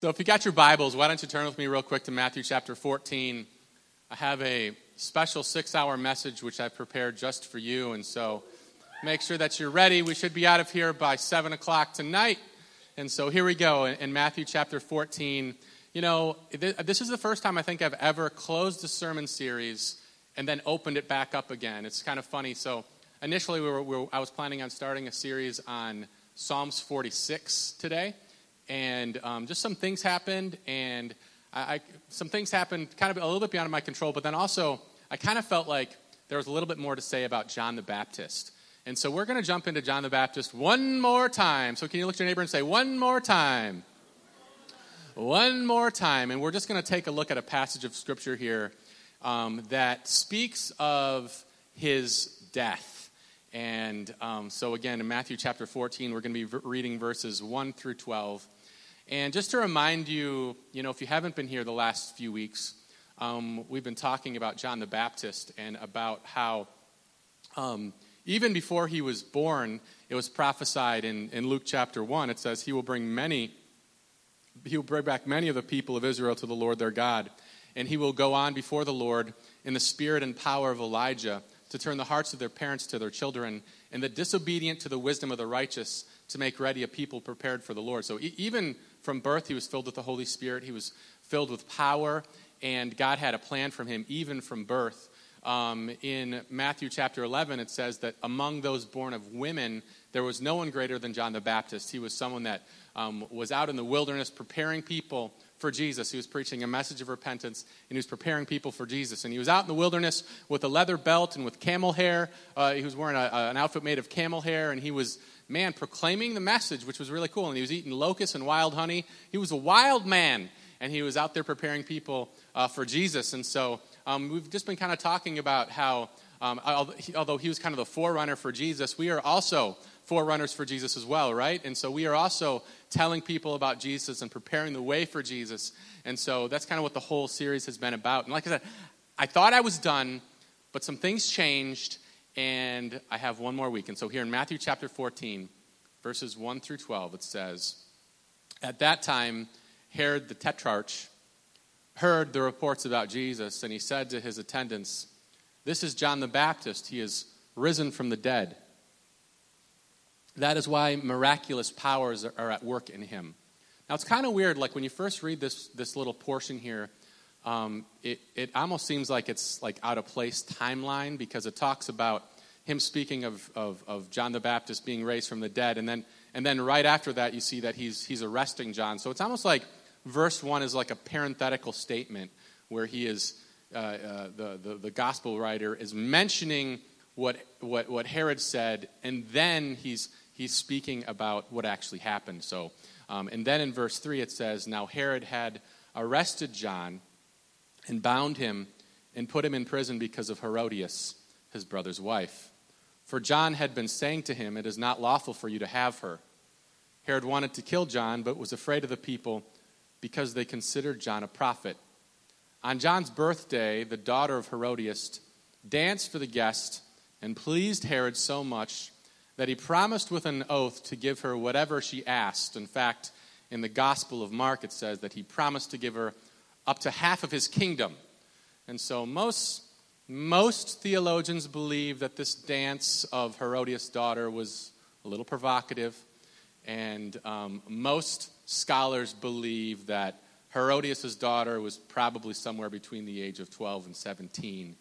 So, if you got your Bibles, why don't you turn with me real quick to Matthew chapter 14? I have a special six hour message which I've prepared just for you. And so, make sure that you're ready. We should be out of here by 7 o'clock tonight. And so, here we go in Matthew chapter 14. You know, this is the first time I think I've ever closed a sermon series and then opened it back up again. It's kind of funny. So, initially, we were, we were, I was planning on starting a series on Psalms 46 today and um, just some things happened, and I, I, some things happened kind of a little bit beyond my control, but then also I kind of felt like there was a little bit more to say about John the Baptist. And so we're going to jump into John the Baptist one more time. So can you look at your neighbor and say, one more time? One more time. And we're just going to take a look at a passage of scripture here um, that speaks of his death. And um, so, again, in Matthew chapter 14, we're going to be reading verses 1 through 12. And just to remind you, you know, if you haven't been here the last few weeks, um, we've been talking about John the Baptist and about how um, even before he was born, it was prophesied in, in Luke chapter 1. It says, He will bring many, He will bring back many of the people of Israel to the Lord their God. And he will go on before the Lord in the spirit and power of Elijah to turn the hearts of their parents to their children and the disobedient to the wisdom of the righteous to make ready a people prepared for the Lord. So e- even from birth, he was filled with the Holy Spirit. He was filled with power, and God had a plan from him even from birth. Um, in Matthew chapter 11, it says that among those born of women, there was no one greater than John the Baptist. He was someone that um, was out in the wilderness preparing people for Jesus. He was preaching a message of repentance, and he was preparing people for Jesus. And he was out in the wilderness with a leather belt and with camel hair. Uh, he was wearing a, a, an outfit made of camel hair, and he was man proclaiming the message, which was really cool. And he was eating locusts and wild honey. He was a wild man, and he was out there preparing people uh, for Jesus. And so um, we've just been kind of talking about how, um, although he was kind of the forerunner for Jesus, we are also forerunners for Jesus as well, right? And so we are also telling people about Jesus and preparing the way for Jesus. And so that's kind of what the whole series has been about. And like I said, I thought I was done, but some things changed and I have one more week. And so here in Matthew chapter 14, verses 1 through 12, it says, At that time, Herod the Tetrarch heard the reports about Jesus, and he said to his attendants, This is John the Baptist. He is risen from the dead. That is why miraculous powers are at work in him. Now, it's kind of weird, like when you first read this, this little portion here, um, it, it almost seems like it's like out of place timeline because it talks about him speaking of, of, of, John the Baptist being raised from the dead, and then, and then right after that, you see that he's, he's arresting John. So it's almost like verse 1 is like a parenthetical statement where he is, uh, uh, the, the, the gospel writer is mentioning what, what, what Herod said, and then he's, he's speaking about what actually happened. So, um, and then in verse 3, it says, Now Herod had arrested John and bound him and put him in prison because of Herodias, his brother's wife. For John had been saying to him, It is not lawful for you to have her. Herod wanted to kill John, but was afraid of the people because they considered John a prophet. On John's birthday, the daughter of Herodias danced for the guest and pleased Herod so much that he promised with an oath to give her whatever she asked. In fact, in the Gospel of Mark, it says that he promised to give her up to half of his kingdom. And so most, most theologians believe that this dance of Herodias' daughter was a little provocative. And um, most scholars believe that Herodias' daughter was probably somewhere between the age of 12 and 17.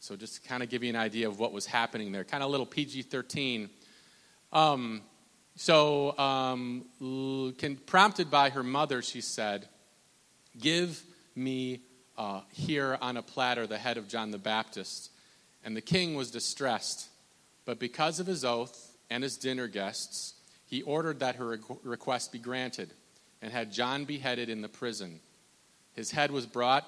So, just to kind of give you an idea of what was happening there, kind of a little PG 13. Um, so, um, can, prompted by her mother, she said, Give me uh, here on a platter the head of John the Baptist. And the king was distressed. But because of his oath and his dinner guests, he ordered that her request be granted and had John beheaded in the prison. His head was brought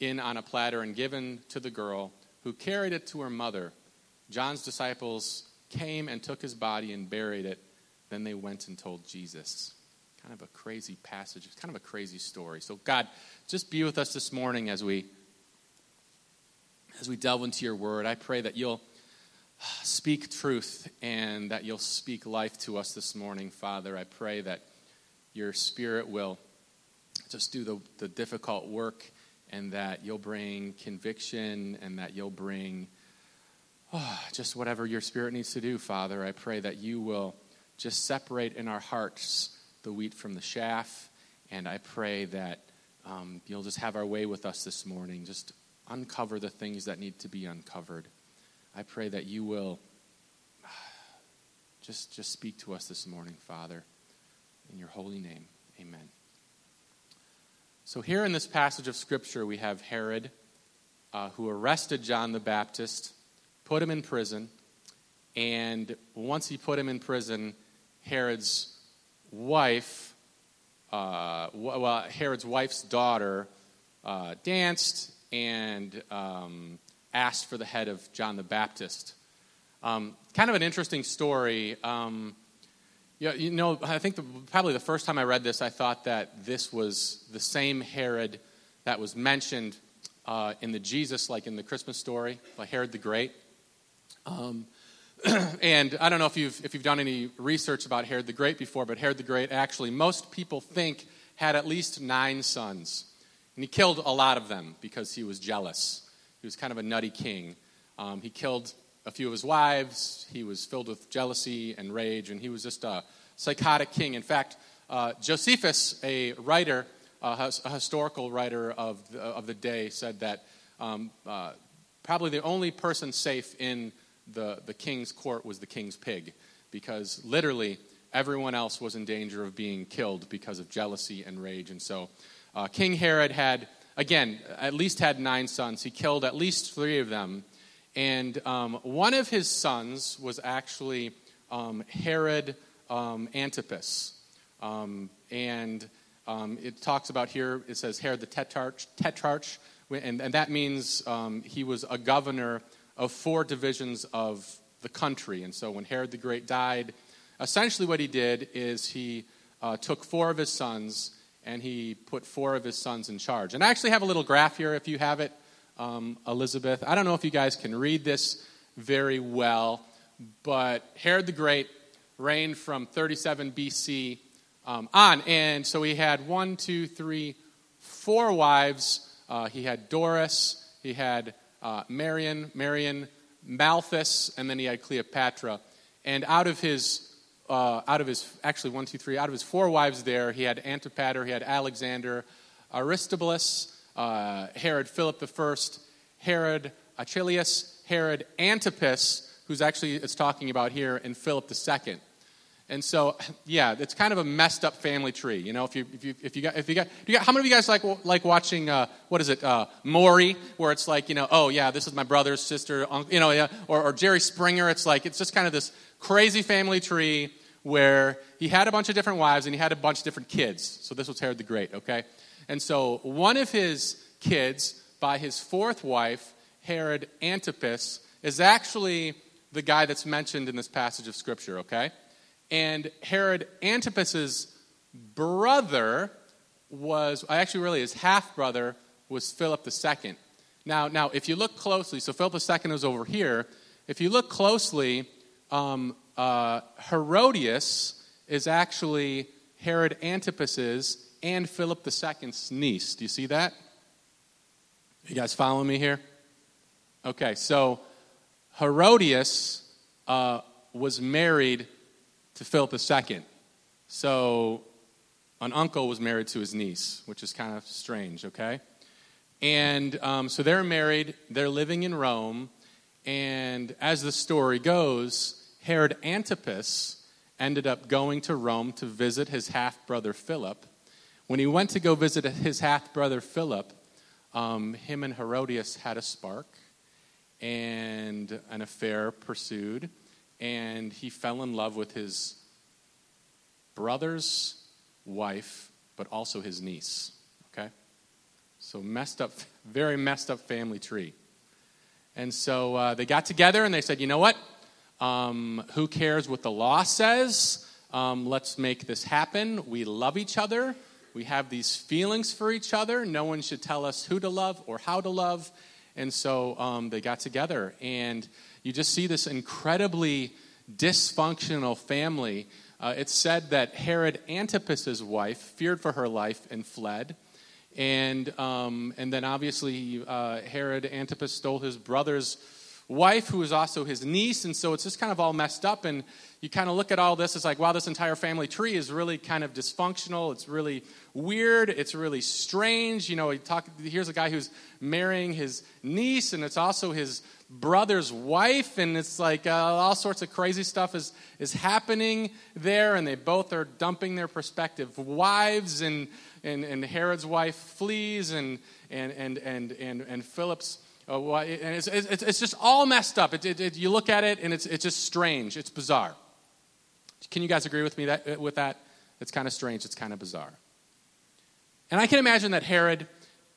in on a platter and given to the girl, who carried it to her mother. John's disciples came and took his body and buried it. Then they went and told Jesus. Kind of a crazy passage. It's kind of a crazy story. So, God, just be with us this morning as we as we delve into your word. I pray that you'll speak truth and that you'll speak life to us this morning, Father. I pray that your spirit will just do the, the difficult work and that you'll bring conviction and that you'll bring oh, just whatever your spirit needs to do, Father. I pray that you will just separate in our hearts the wheat from the chaff. And I pray that um, you'll just have our way with us this morning. Just uncover the things that need to be uncovered. I pray that you will just, just speak to us this morning, Father. In your holy name, amen. So, here in this passage of Scripture, we have Herod, uh, who arrested John the Baptist, put him in prison, and once he put him in prison, Herod's wife, uh, well, Herod's wife's daughter, uh, danced and um, asked for the head of John the Baptist. Um, kind of an interesting story. Um, you, know, I think the, probably the first time I read this, I thought that this was the same Herod that was mentioned uh, in the Jesus, like in the Christmas story, by Herod the Great. Um, and I don't know if you've, if you've done any research about Herod the Great before, but Herod the Great actually, most people think, had at least nine sons. And he killed a lot of them because he was jealous. He was kind of a nutty king. Um, he killed a few of his wives. He was filled with jealousy and rage, and he was just a psychotic king. In fact, uh, Josephus, a writer, a historical writer of the, of the day, said that um, uh, probably the only person safe in the, the king's court was the king's pig, because literally everyone else was in danger of being killed because of jealousy and rage. And so uh, King Herod had, again, at least had nine sons. He killed at least three of them. And um, one of his sons was actually um, Herod um, Antipas. Um, and um, it talks about here, it says Herod the Tetrarch, tetrarch and, and that means um, he was a governor of four divisions of the country. And so when Herod the Great died, essentially what he did is he uh, took four of his sons and he put four of his sons in charge. And I actually have a little graph here if you have it, um, Elizabeth. I don't know if you guys can read this very well, but Herod the Great reigned from 37 BC um, on. And so he had one, two, three, four wives. Uh, he had Doris, he had uh, Marion, Marion, Malthus, and then he had Cleopatra. And out of his uh, out of his, actually, one, two, three, out of his four wives there, he had Antipater, he had Alexander, Aristobulus, uh, Herod Philip I, Herod Archelaus, Herod Antipas, who's actually it's talking about here, and Philip II. And so, yeah, it's kind of a messed up family tree. You know, if you if you if you got if you got, you got how many of you guys like like watching uh, what is it uh, Maury, where it's like you know, oh yeah, this is my brother's sister, you know, yeah, or, or Jerry Springer. It's like it's just kind of this crazy family tree where he had a bunch of different wives and he had a bunch of different kids. So this was Herod the Great, okay? And so one of his kids, by his fourth wife, Herod Antipas, is actually the guy that's mentioned in this passage of Scripture, okay? And Herod Antipas's brother was, actually, really, his half brother was Philip II. Now, now, if you look closely, so Philip II is over here. If you look closely, um, uh, Herodias is actually Herod Antipas's and Philip II's niece. Do you see that? You guys following me here? Okay, so Herodias uh, was married to Philip II. So an uncle was married to his niece, which is kind of strange, okay? And um, so they're married, they're living in Rome, and as the story goes, Herod Antipas ended up going to Rome to visit his half brother Philip. When he went to go visit his half brother Philip, um, him and Herodias had a spark, and an affair pursued, and he fell in love with his brother's wife, but also his niece. Okay? So, messed up, very messed up family tree. And so uh, they got together and they said, you know what? Um, who cares what the law says? Um, let's make this happen. We love each other. We have these feelings for each other. No one should tell us who to love or how to love. And so um, they got together. And you just see this incredibly dysfunctional family. Uh, it's said that Herod Antipas's wife feared for her life and fled. And, um, and then obviously, uh, Herod Antipas stole his brother's wife, who was also his niece. And so it's just kind of all messed up. And you kind of look at all this, it's like, wow, this entire family tree is really kind of dysfunctional. It's really weird. It's really strange. You know, he talk, here's a guy who's marrying his niece, and it's also his brother's wife. And it's like uh, all sorts of crazy stuff is, is happening there. And they both are dumping their prospective wives. And, and, and Herod's wife flees, and, and, and, and, and, and Philip's. Uh, it's, it's, it's, just all messed up. It, it, it, you look at it, and it's, it's just strange. It's bizarre. Can you guys agree with me that, with that? It's kind of strange, it's kind of bizarre. And I can imagine that Herod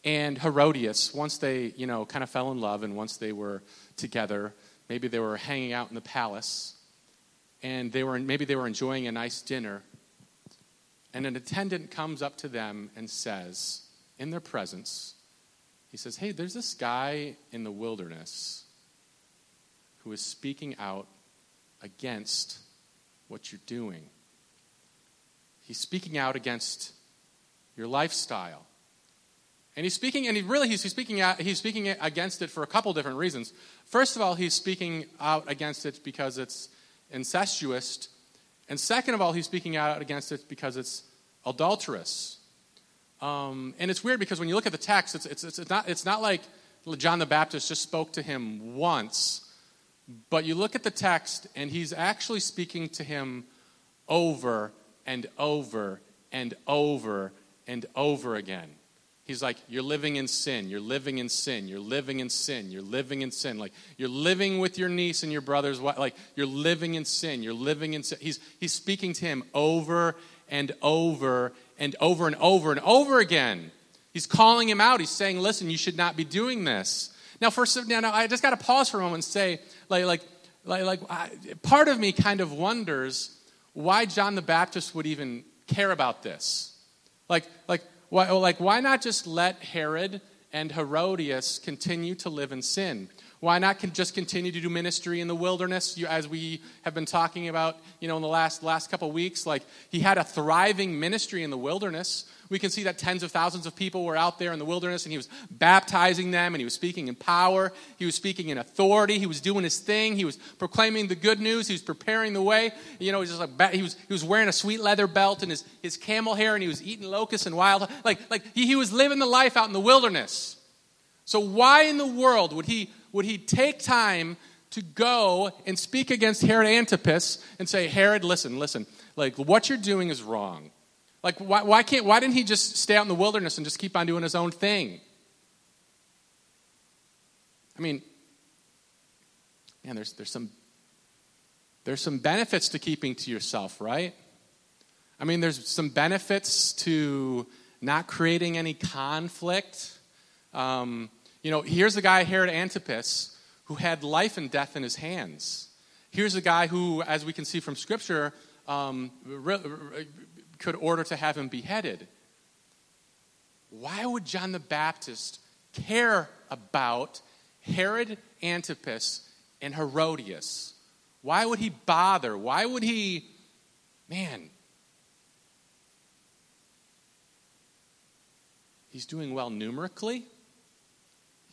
and Herodias, once they, you know, kind of fell in love and once they were together, maybe they were hanging out in the palace and they were maybe they were enjoying a nice dinner and an attendant comes up to them and says in their presence he says hey there's this guy in the wilderness who is speaking out against what you're doing. He's speaking out against your lifestyle. And he's speaking, and he really he's, speaking out, he's speaking against it for a couple different reasons. First of all, he's speaking out against it because it's incestuous, and second of all, he's speaking out against it because it's adulterous. Um, and it's weird because when you look at the text, it's, it's, it's, not, it's not like John the Baptist just spoke to him once but you look at the text, and he's actually speaking to him over and over and over and over again. He's like, You're living in sin. You're living in sin. You're living in sin. You're living in sin. Like, you're living with your niece and your brother's wife. Like, you're living in sin. You're living in sin. He's, he's speaking to him over and over and over and over and over again. He's calling him out. He's saying, Listen, you should not be doing this. Now, first, now, now I just got to pause for a moment and say, like, like, like, like I, part of me kind of wonders why John the Baptist would even care about this. Like, like, why, like, why not just let Herod and Herodias continue to live in sin? Why not just continue to do ministry in the wilderness, as we have been talking about, you know, in the last last couple weeks? Like he had a thriving ministry in the wilderness. We can see that tens of thousands of people were out there in the wilderness and he was baptizing them and he was speaking in power. He was speaking in authority. He was doing his thing. He was proclaiming the good news. He was preparing the way. You know, he was, like, he was, he was wearing a sweet leather belt and his, his camel hair and he was eating locusts and wild. Like, like he, he was living the life out in the wilderness. So why in the world would he, would he take time to go and speak against Herod Antipas and say, Herod, listen, listen, like what you're doing is wrong. Like, why, why, can't, why didn't he just stay out in the wilderness and just keep on doing his own thing? I mean, man, there's, there's, some, there's some benefits to keeping to yourself, right? I mean, there's some benefits to not creating any conflict. Um, you know, here's a guy, Herod Antipas, who had life and death in his hands. Here's a guy who, as we can see from Scripture, um, could order to have him beheaded. Why would John the Baptist care about Herod Antipas and Herodias? Why would he bother? Why would he, man, he's doing well numerically,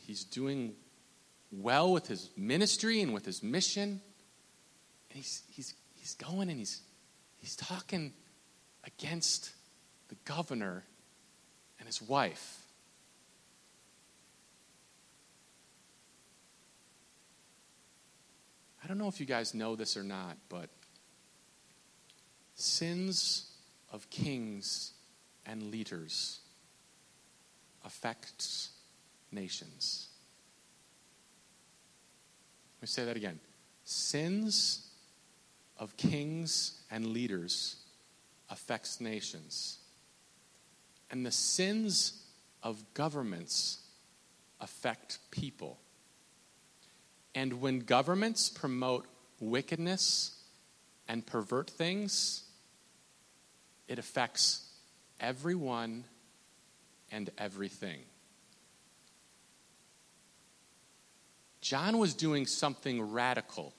he's doing well with his ministry and with his mission. And he's, he's, he's going and he's, he's talking against the governor and his wife. I don't know if you guys know this or not, but sins of kings and leaders affects nations. Let me say that again. Sins of kings and leaders affects nations. And the sins of governments affect people. And when governments promote wickedness and pervert things, it affects everyone and everything. John was doing something radical.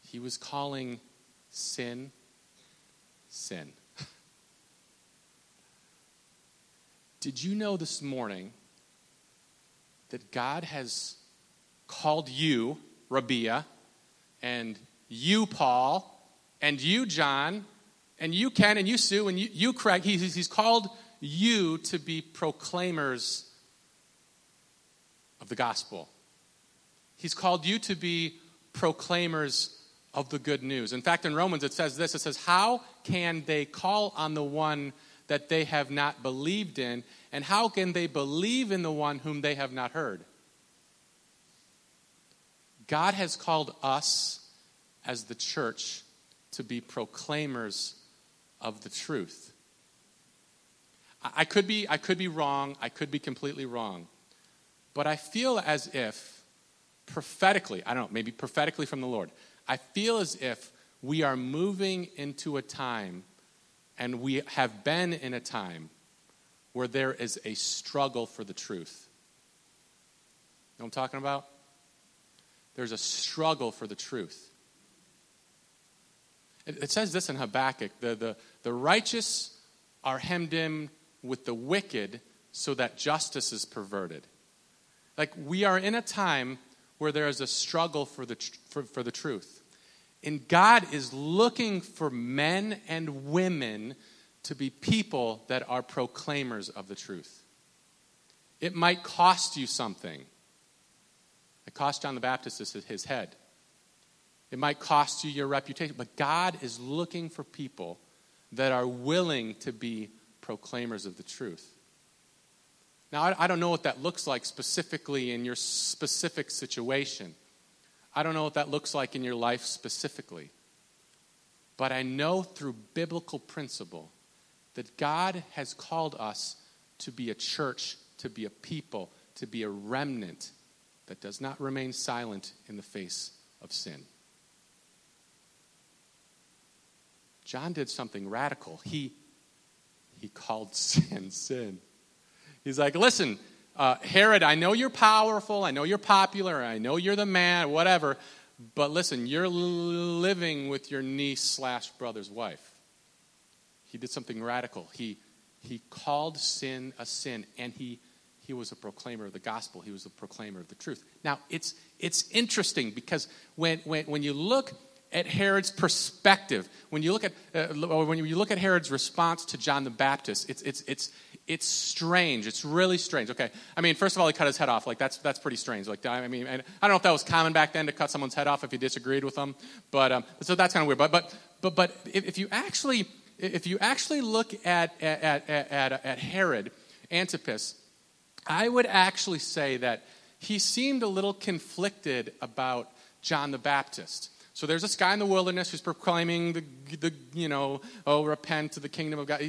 He was calling sin, sin. Did you know this morning that God has called you, Rabia, and you, Paul, and you, John, and you, Ken, and you, Sue, and you, you Craig, he's, he's called you to be proclaimers of the gospel. He's called you to be proclaimers of the good news. In fact, in Romans it says this it says, How can they call on the one that they have not believed in? And how can they believe in the one whom they have not heard? God has called us as the church to be proclaimers of the truth. I could be, I could be wrong, I could be completely wrong, but I feel as if prophetically, I don't know, maybe prophetically from the Lord, I feel as if we are moving into a time, and we have been in a time, where there is a struggle for the truth. You know what I'm talking about? There's a struggle for the truth. It, it says this in Habakkuk the, the, the righteous are hemmed in with the wicked so that justice is perverted. Like, we are in a time where there is a struggle for the, for, for the truth. And God is looking for men and women to be people that are proclaimers of the truth. It might cost you something. It cost John the Baptist his head. It might cost you your reputation, but God is looking for people that are willing to be proclaimers of the truth. Now, I, don't know what that looks like specifically in your specific situation. I don't know what that looks like in your life specifically. But I know through biblical principle that God has called us to be a church, to be a people, to be a remnant that does not remain silent in the face of sin. John did something radical. He, he called sin sin. He's like, listen, uh, Herod, I know you're powerful, I know you're popular, I know you're the man, whatever, but listen, you're living with your niece slash brother's wife. He did something radical. He, he called sin a sin, and he, he was a proclaimer of the gospel. He was a proclaimer of the truth. Now, it's, it's interesting because when, when, when you look at Herod's perspective, when you look at, uh, when you look at Herod's response to John the Baptist, it's, it's, it's, it's strange. It's really strange. Okay, I mean, first of all, he cut his head off. Like that's that's pretty strange. Like I mean, I don't know if that was common back then to cut someone's head off if you disagreed with them, but um, so that's kind of weird. But but but but if, you actually if you actually look at at, at, at, at Herod Antipas, I would actually say that he seemed a little conflicted about John the Baptist. So there's this guy in the wilderness who's proclaiming the, the you know, oh, repent to the kingdom of God.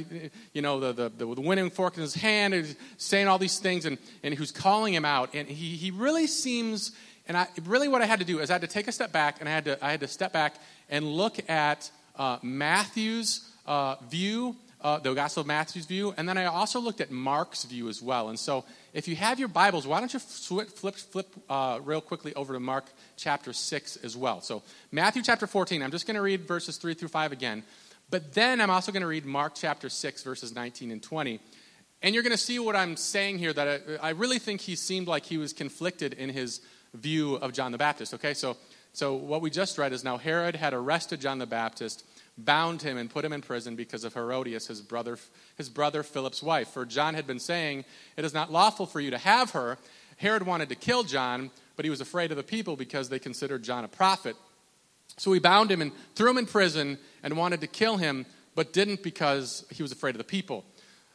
You know, the, the, the, winnowing fork in his hand, and saying all these things, and, and who's calling him out. And he, he really seems, and I, really what I had to do is I had to take a step back, and I had to, I had to step back and look at uh, Matthew's uh, view uh, the Gospel of Matthew's view, and then I also looked at Mark's view as well. And so, if you have your Bibles, why don't you flip, flip, flip uh, real quickly over to Mark chapter 6 as well. So, Matthew chapter 14, I'm just going to read verses 3 through 5 again, but then I'm also going to read Mark chapter 6, verses 19 and 20. And you're going to see what I'm saying here that I, I really think he seemed like he was conflicted in his view of John the Baptist. Okay, so, so what we just read is now Herod had arrested John the Baptist bound him and put him in prison because of Herodias, his brother, his brother Philip's wife. For John had been saying, It is not lawful for you to have her. Herod wanted to kill John, but he was afraid of the people because they considered John a prophet. So he bound him and threw him in prison and wanted to kill him, but didn't because he was afraid of the people.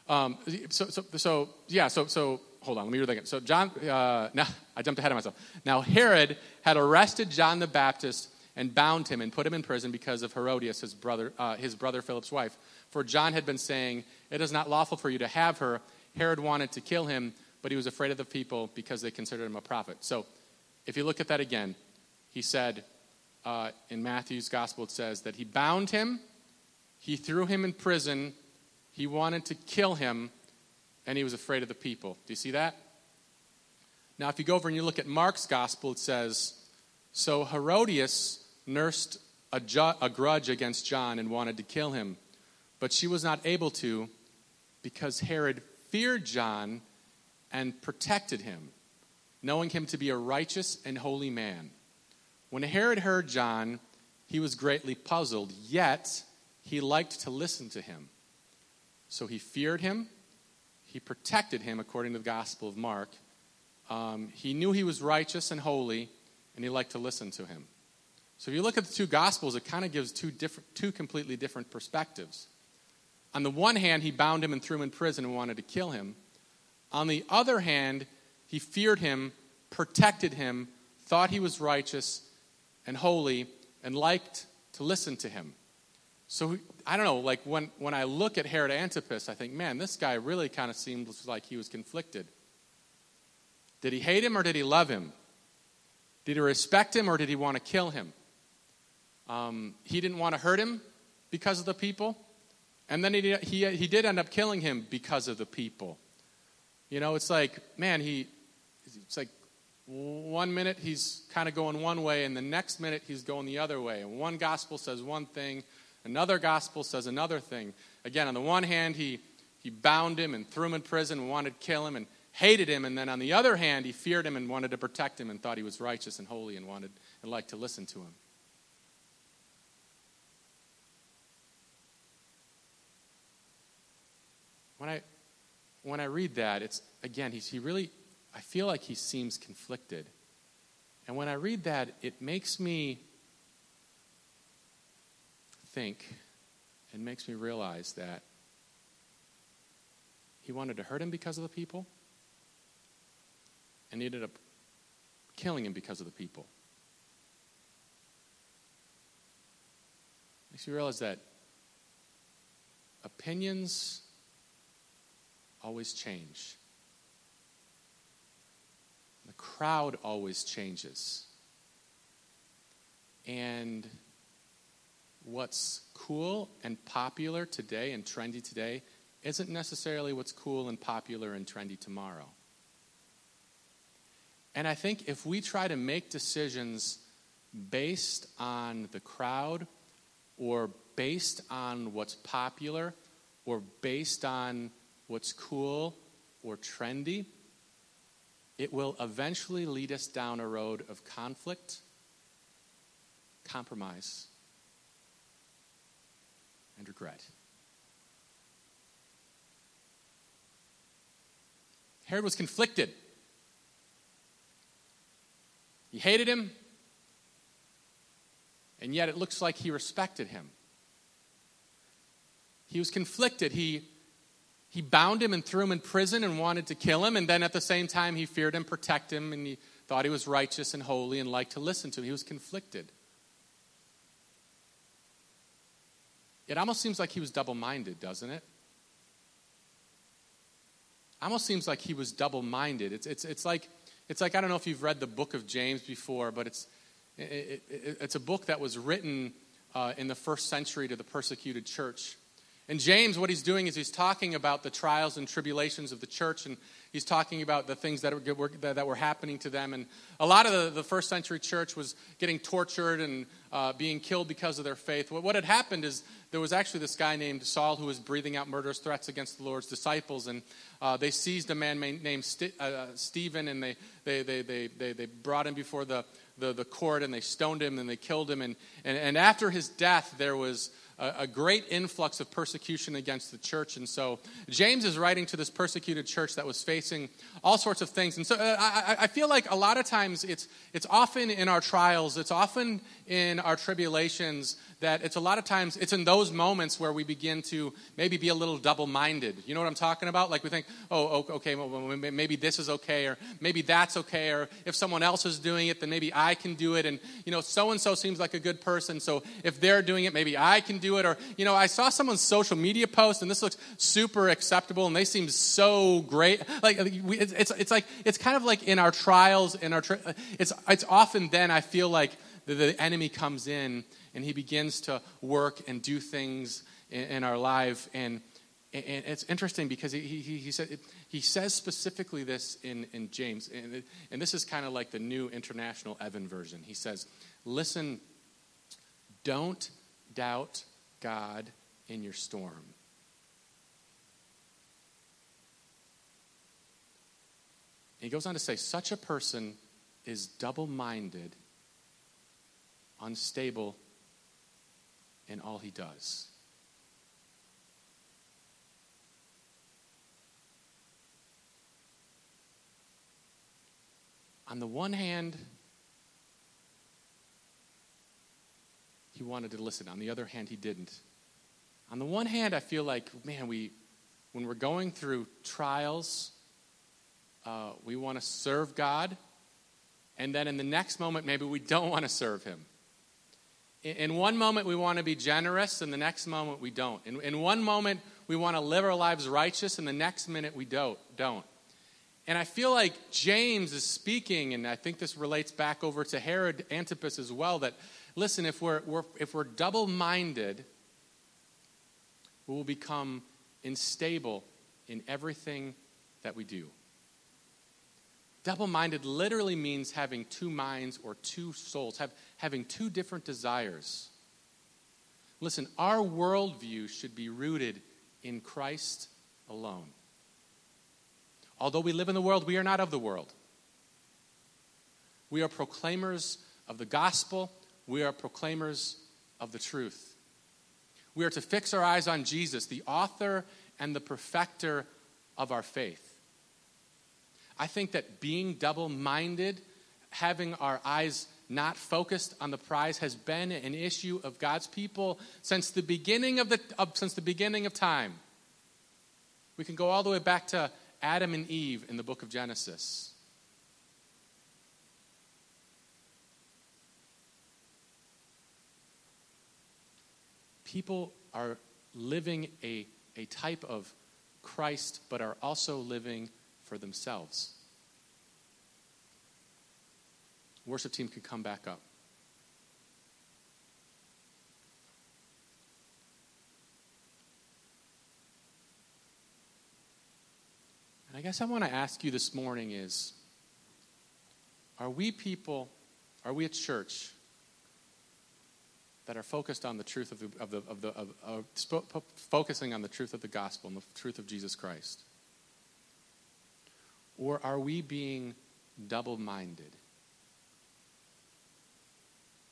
Um, so, so, so, yeah, so, so hold on, let me read that again. So John, uh, now I jumped ahead of myself. Now Herod had arrested John the Baptist and bound him and put him in prison because of Herodias, his brother, uh, his brother Philip's wife. For John had been saying, It is not lawful for you to have her. Herod wanted to kill him, but he was afraid of the people because they considered him a prophet. So if you look at that again, he said uh, in Matthew's gospel, it says that he bound him, he threw him in prison, he wanted to kill him, and he was afraid of the people. Do you see that? Now, if you go over and you look at Mark's gospel, it says, So Herodias nursed a, ju- a grudge against John and wanted to kill him. But she was not able to because Herod feared John and protected him, knowing him to be a righteous and holy man. When Herod heard John, he was greatly puzzled, yet he liked to listen to him. So he feared him, he protected him, according to the Gospel of Mark. Um, he knew he was righteous and holy, and he liked to listen to him. So if you look at the two Gospels, it kind of gives two, different, two completely different perspectives. On the one hand, he bound him and threw him in prison and wanted to kill him. On the other hand, he feared him, protected him, thought he was righteous and holy, and liked to listen to him. So I don't know, like when, when I look at Herod Antipas, I think, man, this guy really kind of seems like he was conflicted. Did he hate him or did he love him? Did he respect him or did he want to kill him? Um, he didn't want to hurt him because of the people. And then he, he, he did end up killing him because of the people. You know, it's like, man, he, it's like one minute he's kind of going one way, and the next minute he's going the other way. And one gospel says one thing, another gospel says another thing. Again, on the one hand, he, he bound him and threw him in prison and wanted to kill him and hated him. And then on the other hand, he feared him and wanted to protect him and thought he was righteous and holy and wanted and liked to listen to him. When I, when I read that, it's, again, he's, he really, I feel like he seems conflicted. And when I read that, it makes me think and makes me realize that he wanted to hurt him because of the people and he ended up killing him because of the people. Makes you realize that opinions always change. The crowd always changes. And what's cool and popular today and trendy today isn't necessarily what's cool and popular and trendy tomorrow. And I think if we try to make decisions based on the crowd or based on what's popular or based on what's cool or trendy, it will eventually lead us down a road of conflict, compromise, and regret. Herod was conflicted. He hated him, and yet it looks like he respected him. He was conflicted. He he bound him and threw him in prison and wanted to kill him. And then at the same time, he feared him, protect him, and he thought he was righteous and holy and liked to listen to him. He was conflicted. It almost seems like he was double minded, doesn't it? Almost seems like he was double minded. It's, it's, it's, like, it's like, I don't know if you've read the book of James before, but it's, it, it, it's a book that was written uh, in the first century to the persecuted church. And James, what he's doing is he's talking about the trials and tribulations of the church, and he's talking about the things that were, that were happening to them. And a lot of the, the first century church was getting tortured and uh, being killed because of their faith. What, what had happened is there was actually this guy named Saul who was breathing out murderous threats against the Lord's disciples, and uh, they seized a man named St- uh, Stephen, and they, they, they, they, they, they brought him before the, the, the court, and they stoned him, and they killed him. And, and, and after his death, there was a, a great influx of persecution against the church. And so James is writing to this persecuted church that was facing all sorts of things. And so uh, I, I feel like a lot of times it's, it's often in our trials, it's often in our tribulations that it's a lot of times it's in those moments where we begin to maybe be a little double-minded. You know what i'm talking about? Like we think oh okay well, maybe this is okay or maybe that's okay or if someone else is doing it then maybe i can do it. And you know so and so seems like a good person so if they're doing it maybe i can do it. Or you know i saw someone's social media post and this looks super acceptable and they seem so great. Like it's, it's, like it's kind of like in our trials in our tri- it's it's often then i feel like the, the enemy comes in and he begins to work and do things in, in our life. And, and it's interesting because he, he, he, said, he says specifically this in, in James, and, and this is kind of like the new International Evan version. He says, Listen, Don't doubt God in your storm. He goes on to say, such a person is double minded, unstable in all he does. On the one hand, he wanted to listen. On the other hand, he didn't. On the one hand, I feel like, man, we, when we're going through trials, uh, we want to serve God. And then in the next moment, maybe we don't want to serve Him. In, one moment, we want to be generous, and the next moment, we don't. In, in one moment, we want to live our lives righteous, and the next minute, we don't. don't. And I feel like James is speaking, and I think this relates back over to Herod Antipas as well, that listen, if we're, we're if we're double minded, we will become unstable in everything that we do. Double minded literally means having two minds or two souls, have, having two different desires. Listen, our worldview should be rooted in Christ alone. Although we live in the world, we are not of the world. We are proclaimers of the gospel we are proclaimers of the truth. We are to fix our eyes on Jesus, the author and the perfecter of our faith. I think that being double minded, having our eyes not focused on the prize, has been an issue of God's people since the beginning of, the, of, since the beginning of time. We can go all the way back to Adam and Eve in the book of Genesis. people are living a, a type of Christ, but are also living for themselves. Worship team can come back up. And I guess I want to ask you this morning is are we people, are we a church that are focused on the truth of the, of the, of the of, uh, of, of, focusing on the truth of the gospel and the truth of Jesus Christ? Or are we being double minded?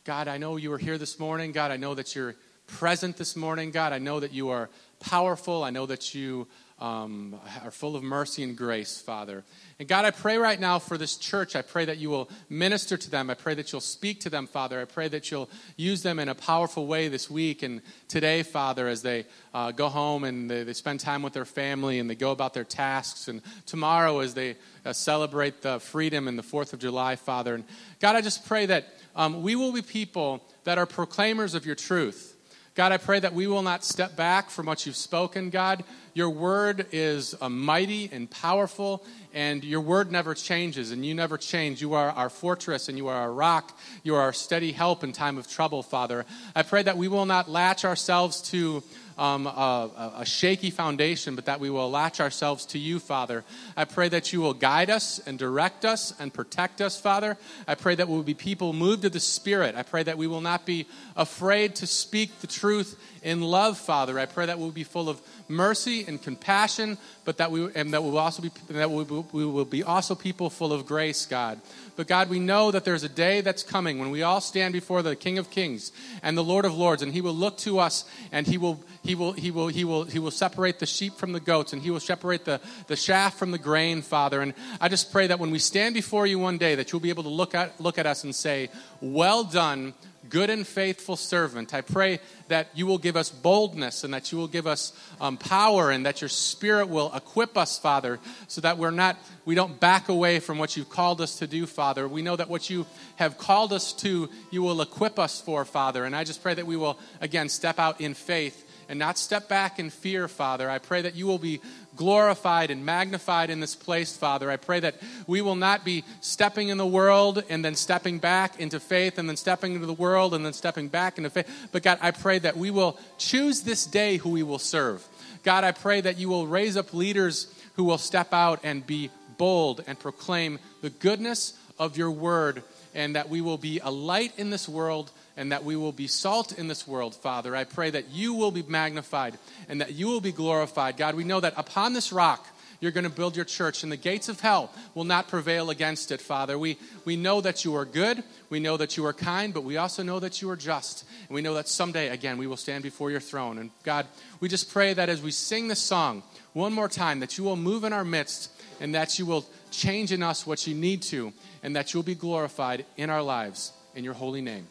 God, I know you are here this morning. God, I know that you're present this morning. God, I know that you are powerful. I know that you um, are full of mercy and grace, Father. And God, I pray right now for this church. I pray that you will minister to them. I pray that you'll speak to them, Father. I pray that you'll use them in a powerful way this week and today, Father, as they uh, go home and they, they, spend time with their family and they go about their tasks. And tomorrow, as they uh, celebrate the freedom and the 4th of July, Father. And God, I just pray that um, we will be people that are proclaimers of your truth. God, I pray that we will not step back from what you've spoken, God. Your word is uh, mighty and powerful, and your word never changes, and you never change. You are our fortress, and you are our rock. You are our steady help in time of trouble, Father. I pray that we will not latch ourselves to um, a, a, shaky foundation, but that we will latch ourselves to you, Father. I pray that you will guide us and direct us and protect us, Father. I pray that we will be people moved to the Spirit. I pray that we will not be afraid to speak the truth in love, Father. I pray that we'll be full of mercy and compassion, but that we and that we will also be that we will, we will be also people full of grace, God. But God, we know that there's a day that's coming when we all stand before the King of Kings and the Lord of Lords, and He will look to us and He will He will He will He will He will separate the sheep from the goats, and He will separate the, the chaff from the grain, Father. And I just pray that when we stand before you one day, that you'll be able to look at look at us and say, Well done good and faithful servant. I pray that you will give us boldness and that you will give us um, power and that your spirit will equip us, Father, so that we're not, we don't back away from what you've called us to do, Father. We know that what you have called us to, you will equip us for, Father. And I just pray that we will, again, step out in faith and not step back in fear, Father. I pray that you will be glorified and magnified in this place, Father. I pray that we will not be stepping in the world and then stepping back into faith and then stepping into the world and then stepping back into faith. But God, I pray that we will choose this day who we will serve. God, I pray that you will raise up leaders who will step out and be bold and proclaim the goodness of your word and that we will be a light in this world and that we will be salt in this world, Father. I pray that you will be magnified and that you will be glorified. God, we know that upon this rock, you're going to build your church, and the gates of hell will not prevail against it, Father. We, we know that you are good, we know that you are kind, but we also know that you are just. And we know that someday, again, we will stand before your throne. And God, we just pray that as we sing this song one more time, that you will move in our midst and that you will change in us what you need to, and that you'll be glorified in our lives. In your holy name.